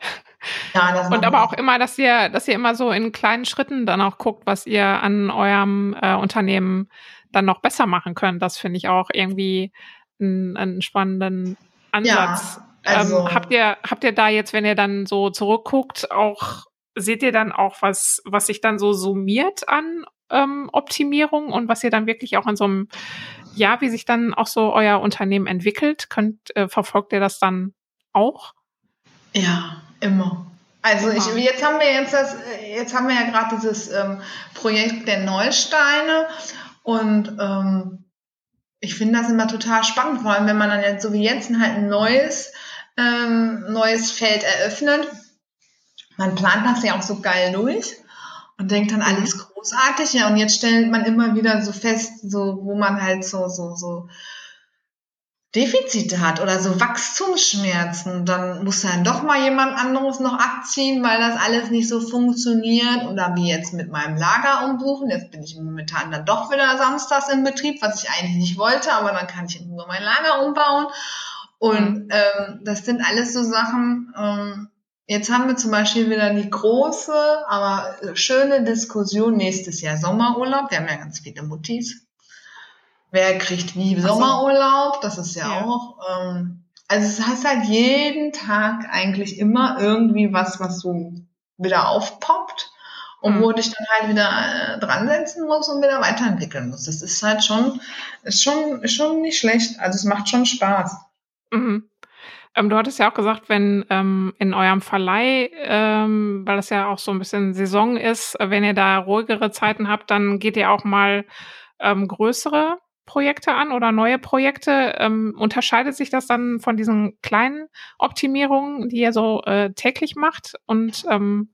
Ja, das und aber auch immer, dass ihr, dass ihr immer so in kleinen Schritten dann auch guckt, was ihr an eurem äh, Unternehmen dann noch besser machen könnt. Das finde ich auch irgendwie einen, einen spannenden Ansatz. Ja, also ähm, habt ihr habt ihr da jetzt, wenn ihr dann so zurückguckt, auch seht ihr dann auch was, was sich dann so summiert an ähm, Optimierung und was ihr dann wirklich auch in so einem Jahr, wie sich dann auch so euer Unternehmen entwickelt, könnt äh, verfolgt ihr das dann auch? Ja, immer. Also ich, jetzt haben wir jetzt das, jetzt haben wir ja gerade dieses ähm, Projekt der Neusteine und ähm, ich finde das immer total spannend, vor allem wenn man dann jetzt so wie jetzt halt ein neues, ähm, neues Feld eröffnet. Man plant das ja auch so geil durch und denkt dann alles großartig, ja, und jetzt stellt man immer wieder so fest, so, wo man halt so, so, so Defizite hat oder so Wachstumsschmerzen, dann muss dann doch mal jemand anderes noch abziehen, weil das alles nicht so funktioniert. Oder wie jetzt mit meinem Lager umbuchen. Jetzt bin ich momentan dann doch wieder samstags im Betrieb, was ich eigentlich nicht wollte, aber dann kann ich in Ruhe mein Lager umbauen. Und mhm. ähm, das sind alles so Sachen. Ähm, jetzt haben wir zum Beispiel wieder die große, aber schöne Diskussion nächstes Jahr Sommerurlaub. Wir haben ja ganz viele Mutis wer kriegt wie Sommerurlaub, das ist ja, ja. auch, ähm, also es heißt halt jeden Tag eigentlich immer irgendwie was, was so wieder aufpoppt und mhm. wo dich dann halt wieder äh, dran setzen muss und wieder weiterentwickeln muss. Das ist halt schon, ist schon, ist schon nicht schlecht. Also es macht schon Spaß. Mhm. Ähm, du hattest ja auch gesagt, wenn ähm, in eurem Verleih, ähm, weil das ja auch so ein bisschen Saison ist, wenn ihr da ruhigere Zeiten habt, dann geht ihr auch mal ähm, größere Projekte an oder neue Projekte? Ähm, unterscheidet sich das dann von diesen kleinen Optimierungen, die ihr so äh, täglich macht? Und ähm,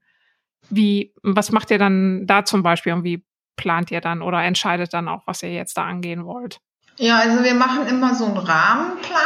wie, was macht ihr dann da zum Beispiel und wie plant ihr dann oder entscheidet dann auch, was ihr jetzt da angehen wollt? Ja, also wir machen immer so einen Rahmenplan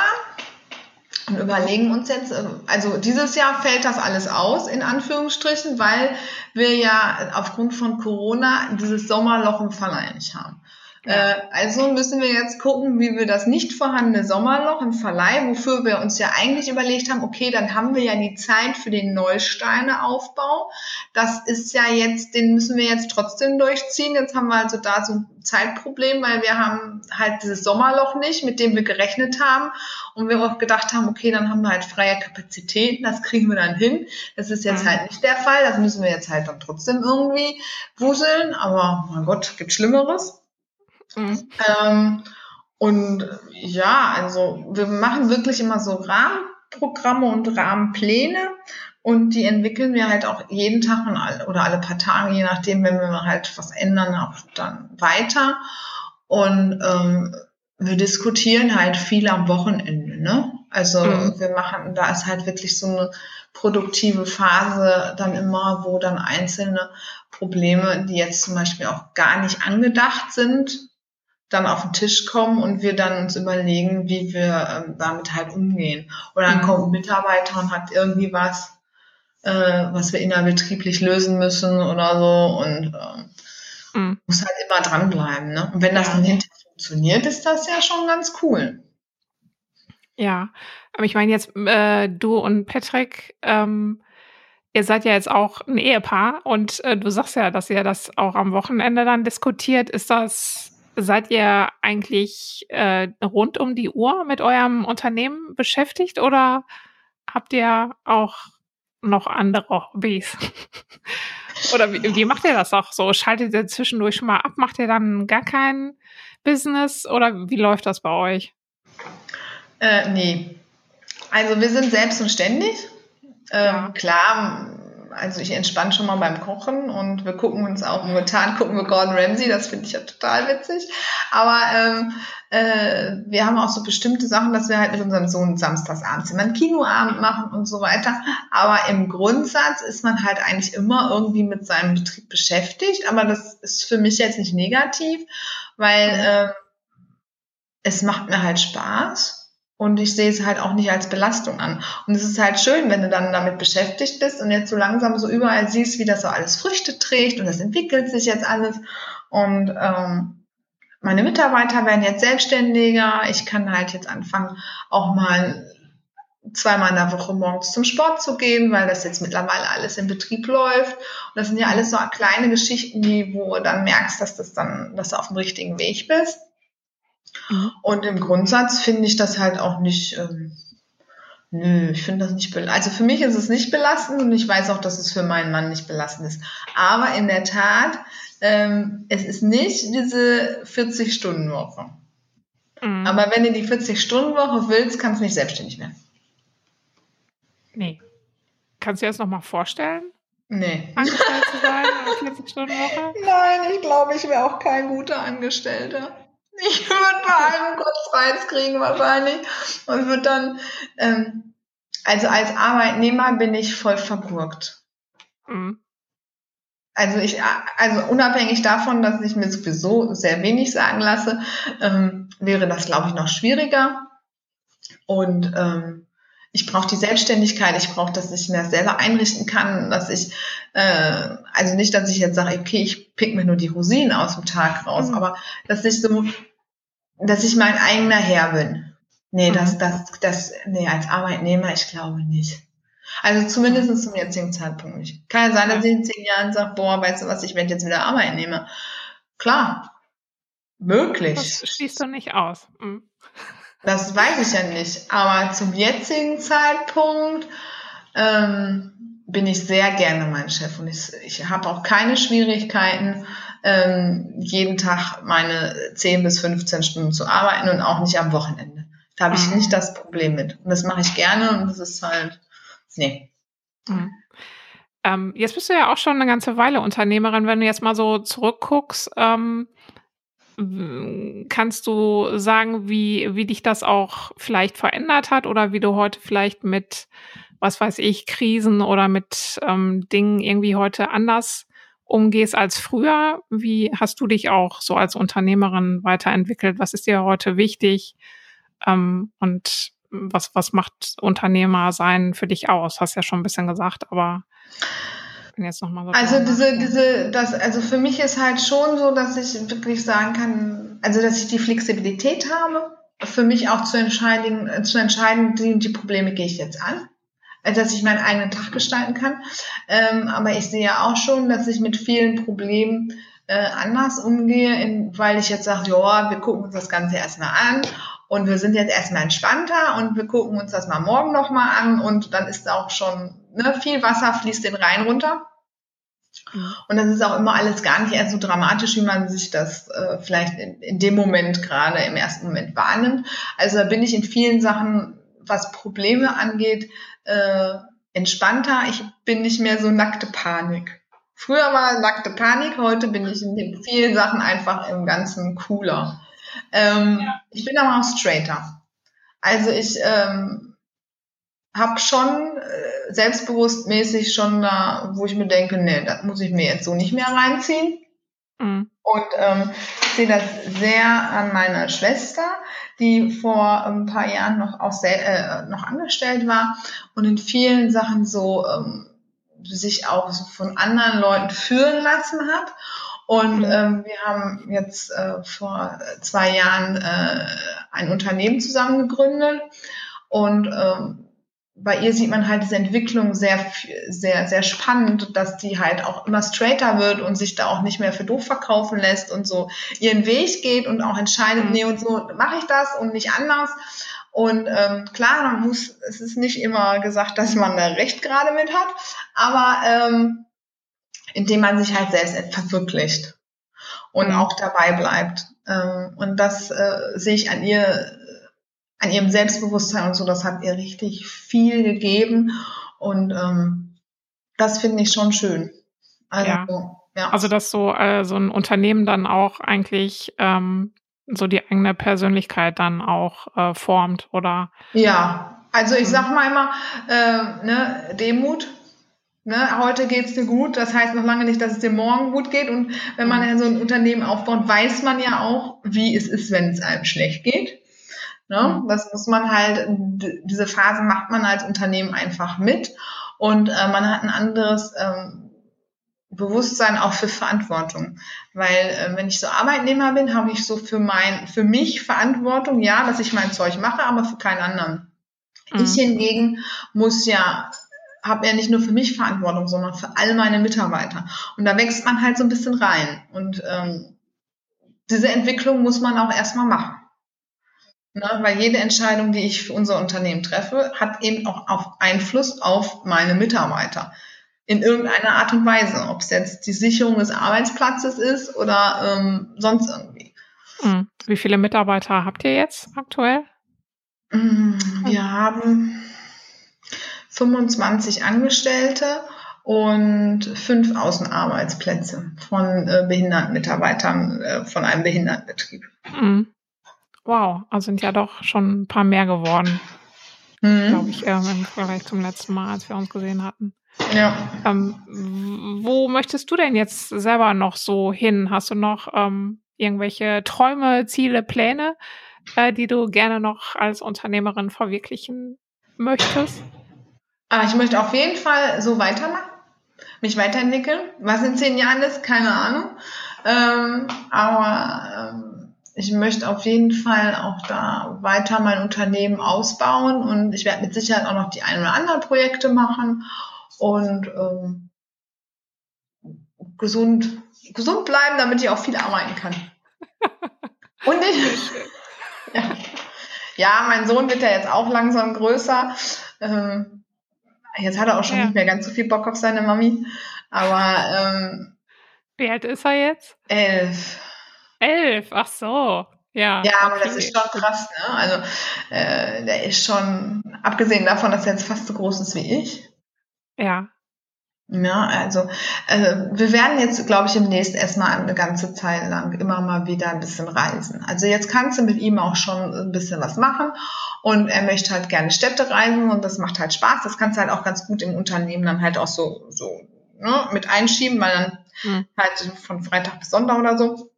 und überlegen uns jetzt, äh, also dieses Jahr fällt das alles aus, in Anführungsstrichen, weil wir ja aufgrund von Corona dieses Sommerloch im Verleih nicht haben. Äh, also müssen wir jetzt gucken, wie wir das nicht vorhandene Sommerloch im Verleih, wofür wir uns ja eigentlich überlegt haben, okay, dann haben wir ja die Zeit für den Neusteineaufbau. Das ist ja jetzt, den müssen wir jetzt trotzdem durchziehen. Jetzt haben wir also da so ein Zeitproblem, weil wir haben halt dieses Sommerloch nicht, mit dem wir gerechnet haben. Und wir auch gedacht haben, okay, dann haben wir halt freie Kapazitäten, das kriegen wir dann hin. Das ist jetzt mhm. halt nicht der Fall. Das müssen wir jetzt halt dann trotzdem irgendwie wuseln. Aber mein Gott, gibt Schlimmeres. Mhm. Ähm, und ja, also wir machen wirklich immer so Rahmenprogramme und Rahmenpläne und die entwickeln wir halt auch jeden Tag oder alle paar Tage, je nachdem, wenn wir halt was ändern, auch dann weiter. Und ähm, wir diskutieren halt viel am Wochenende, ne? Also mhm. wir machen, da ist halt wirklich so eine produktive Phase dann immer, wo dann einzelne Probleme, die jetzt zum Beispiel auch gar nicht angedacht sind, dann auf den Tisch kommen und wir dann uns überlegen, wie wir ähm, damit halt umgehen. Oder dann mhm. kommt ein Mitarbeiter und hat irgendwie was, äh, was wir innerbetrieblich lösen müssen oder so und äh, mhm. muss halt immer dranbleiben. Ne? Und wenn das dann hinterher funktioniert, ist das ja schon ganz cool. Ja, aber ich meine jetzt, äh, du und Patrick, ähm, ihr seid ja jetzt auch ein Ehepaar und äh, du sagst ja, dass ihr das auch am Wochenende dann diskutiert. Ist das Seid ihr eigentlich äh, rund um die Uhr mit eurem Unternehmen beschäftigt oder habt ihr auch noch andere Hobbys? oder wie, wie macht ihr das auch so? Schaltet ihr zwischendurch schon mal ab? Macht ihr dann gar kein Business oder wie läuft das bei euch? Äh, nee. Also wir sind selbst und ständig. Ähm, ja. Klar, also ich entspanne schon mal beim Kochen und wir gucken uns auch momentan gucken wir Gordon Ramsay, das finde ich ja total witzig. Aber ähm, äh, wir haben auch so bestimmte Sachen, dass wir halt mit unserem Sohn samstags abends immer einen Kinoabend machen und so weiter. Aber im Grundsatz ist man halt eigentlich immer irgendwie mit seinem Betrieb beschäftigt. Aber das ist für mich jetzt nicht negativ, weil äh, es macht mir halt Spaß. Und ich sehe es halt auch nicht als Belastung an. Und es ist halt schön, wenn du dann damit beschäftigt bist und jetzt so langsam so überall siehst, wie das so alles Früchte trägt und das entwickelt sich jetzt alles. Und ähm, meine Mitarbeiter werden jetzt selbstständiger. Ich kann halt jetzt anfangen, auch mal zweimal in der Woche morgens zum Sport zu gehen, weil das jetzt mittlerweile alles im Betrieb läuft. Und das sind ja alles so kleine Geschichten, die, wo du dann merkst, dass das dann, dass du auf dem richtigen Weg bist. Mhm. Und im Grundsatz finde ich das halt auch nicht, ähm, nö, ich finde das nicht belastend. Also für mich ist es nicht belastend und ich weiß auch, dass es für meinen Mann nicht belastend ist. Aber in der Tat, ähm, es ist nicht diese 40-Stunden-Woche. Mhm. Aber wenn du die 40-Stunden-Woche willst, kannst du nicht selbstständig werden. Nee. Kannst du dir das nochmal vorstellen? Nee. Angestellt zu sein, eine 40-Stunden-Woche? Nein, ich glaube, ich wäre auch kein guter Angestellter. Ich würde bei allem Kotzreiz kriegen wahrscheinlich und würde dann, ähm, also als Arbeitnehmer bin ich voll vergurkt. Mhm. Also ich, also unabhängig davon, dass ich mir sowieso sehr wenig sagen lasse, ähm, wäre das, glaube ich, noch schwieriger. Und ähm, ich brauche die Selbstständigkeit, ich brauche, dass ich mir das selber einrichten kann, dass ich, äh, also nicht, dass ich jetzt sage, okay, ich pick mir nur die Rosinen aus dem Tag raus, mhm. aber dass ich so, dass ich mein eigener Herr bin. Nee, mhm. das, das, das, nee, als Arbeitnehmer, ich glaube nicht. Also zumindest zum jetzigen Zeitpunkt nicht. Kann ja sein, dass ich in zehn Jahren sage, boah, weißt du was, ich werde jetzt wieder Arbeitnehmer. Klar, möglich. Das schließt du nicht aus. Mhm. Das weiß ich ja nicht. Aber zum jetzigen Zeitpunkt ähm, bin ich sehr gerne mein Chef und ich, ich habe auch keine Schwierigkeiten, ähm, jeden Tag meine 10 bis 15 Stunden zu arbeiten und auch nicht am Wochenende. Da habe ich mhm. nicht das Problem mit. Und das mache ich gerne und das ist halt, nee. Mhm. Ähm, jetzt bist du ja auch schon eine ganze Weile Unternehmerin. Wenn du jetzt mal so zurückguckst, ähm, Kannst du sagen, wie, wie dich das auch vielleicht verändert hat oder wie du heute vielleicht mit, was weiß ich, Krisen oder mit ähm, Dingen irgendwie heute anders umgehst als früher? Wie hast du dich auch so als Unternehmerin weiterentwickelt? Was ist dir heute wichtig? Ähm, und was, was macht Unternehmer sein für dich aus? Hast ja schon ein bisschen gesagt, aber jetzt noch mal so Also diese, diese, das, also für mich ist halt schon so, dass ich wirklich sagen kann, also dass ich die Flexibilität habe, für mich auch zu entscheiden, zu entscheiden, die, die Probleme gehe ich jetzt an dass ich meinen eigenen Tag gestalten kann. Ähm, aber ich sehe auch schon, dass ich mit vielen Problemen äh, anders umgehe, in, weil ich jetzt sage, ja, wir gucken uns das Ganze erstmal an und wir sind jetzt erstmal entspannter und wir gucken uns das mal morgen nochmal an und dann ist auch schon ne, viel Wasser fließt den Rhein runter. Mhm. Und das ist auch immer alles gar nicht erst so dramatisch, wie man sich das äh, vielleicht in, in dem Moment gerade im ersten Moment wahrnimmt. Also da bin ich in vielen Sachen, was Probleme angeht, äh, entspannter. Ich bin nicht mehr so nackte Panik. Früher war nackte Panik, heute bin ich in den vielen Sachen einfach im Ganzen cooler. Ähm, ja. Ich bin aber auch straighter. Also ich ähm, habe schon äh, selbstbewusstmäßig schon da, wo ich mir denke, nee, das muss ich mir jetzt so nicht mehr reinziehen. Mhm. Und ähm, ich sehe das sehr an meiner Schwester, die vor ein paar Jahren noch auch sehr, äh, noch angestellt war und in vielen Sachen so ähm, sich auch so von anderen Leuten führen lassen hat. Und mhm. ähm, wir haben jetzt äh, vor zwei Jahren äh, ein Unternehmen zusammen gegründet und ähm, bei ihr sieht man halt diese Entwicklung sehr, sehr, sehr spannend, dass die halt auch immer straighter wird und sich da auch nicht mehr für doof verkaufen lässt und so ihren Weg geht und auch entscheidet, mhm. nee und so mache ich das und nicht anders. Und ähm, klar, man muss, es ist nicht immer gesagt, dass man da recht gerade mit hat, aber ähm, indem man sich halt selbst verwirklicht und mhm. auch dabei bleibt. Ähm, und das äh, sehe ich an ihr an ihrem Selbstbewusstsein und so, das hat ihr richtig viel gegeben. Und ähm, das finde ich schon schön. Also, ja. ja. also dass so, äh, so ein Unternehmen dann auch eigentlich ähm, so die eigene Persönlichkeit dann auch äh, formt, oder? Ja, also ich sag mal immer, äh, ne, Demut. Ne, heute geht's dir gut, das heißt noch lange nicht, dass es dir morgen gut geht. Und wenn man ja so ein Unternehmen aufbaut, weiß man ja auch, wie es ist, wenn es einem schlecht geht. Ne? Mhm. Das muss man halt, diese Phase macht man als Unternehmen einfach mit und äh, man hat ein anderes ähm, Bewusstsein auch für Verantwortung. Weil äh, wenn ich so Arbeitnehmer bin, habe ich so für mein, für mich Verantwortung, ja, dass ich mein Zeug mache, aber für keinen anderen. Mhm. Ich hingegen muss ja habe ja nicht nur für mich Verantwortung, sondern für all meine Mitarbeiter. Und da wächst man halt so ein bisschen rein. Und ähm, diese Entwicklung muss man auch erstmal machen. Ne, weil jede Entscheidung, die ich für unser Unternehmen treffe, hat eben auch auf Einfluss auf meine Mitarbeiter. In irgendeiner Art und Weise. Ob es jetzt die Sicherung des Arbeitsplatzes ist oder ähm, sonst irgendwie. Hm. Wie viele Mitarbeiter habt ihr jetzt aktuell? Mm, wir haben 25 Angestellte und fünf Außenarbeitsplätze von äh, behinderten Mitarbeitern äh, von einem Behindertenbetrieb. Mhm. Wow, also sind ja doch schon ein paar mehr geworden, Mhm. glaube ich, ähm, im Vergleich zum letzten Mal, als wir uns gesehen hatten. Ja. Ähm, wo möchtest du denn jetzt selber noch so hin? Hast du noch ähm, irgendwelche Träume, Ziele, Pläne, äh, die du gerne noch als Unternehmerin verwirklichen möchtest? Ah, ich möchte auf jeden Fall so weitermachen, mich weiterentwickeln. Was in zehn Jahren ist, keine Ahnung. Ähm, aber ähm, ich möchte auf jeden Fall auch da weiter mein Unternehmen ausbauen und ich werde mit Sicherheit auch noch die ein oder anderen Projekte machen und ähm, gesund, gesund bleiben, damit ich auch viel arbeiten kann. Und ich, ja. ja, mein Sohn wird ja jetzt auch langsam größer. Ähm, jetzt hat er auch schon Ja. nicht mehr ganz so viel Bock auf seine Mami, aber ähm, Wie alt ist er jetzt? elf. Elf, ach so. Ja, Ja, aber das okay. ist schon krass, ne? Also äh, der ist schon, abgesehen davon, dass er jetzt fast so groß ist wie ich. Ja, Ja, also äh, wir werden jetzt, glaube ich, demnächst erstmal eine ganze Zeit lang immer mal wieder ein bisschen reisen. Also jetzt kannst du mit ihm auch schon ein bisschen was machen und er möchte halt gerne Städte reisen und das macht halt Spaß. Das kannst du halt auch ganz gut im Unternehmen dann halt auch so, so ne, mit einschieben, weil dann Hm. halt von Freitag bis Sonntag oder so.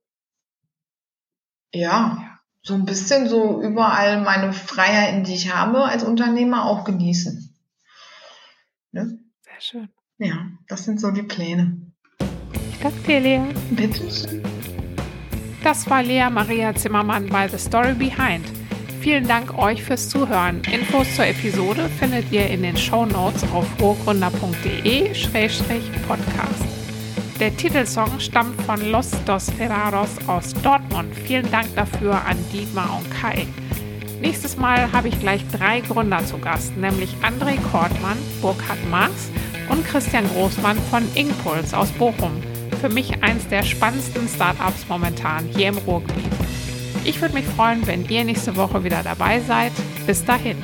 Ja, so ein bisschen so überall meine Freiheiten, die ich habe als Unternehmer, auch genießen. Ne? sehr schön. Ja, das sind so die Pläne. Ich danke dir, Lea. Bitte. Das war Lea Maria Zimmermann bei The Story Behind. Vielen Dank euch fürs Zuhören. Infos zur Episode findet ihr in den Show Notes auf ruhrgründer.de-podcast. Der Titelsong stammt von Los Dos Ferraros aus Dortmund. Vielen Dank dafür an Dietmar und Kai. Nächstes Mal habe ich gleich drei Gründer zu Gast, nämlich André Kortmann, Burkhard Marx und Christian Großmann von Ingpuls aus Bochum. Für mich eins der spannendsten Startups momentan hier im Ruhrgebiet. Ich würde mich freuen, wenn ihr nächste Woche wieder dabei seid. Bis dahin.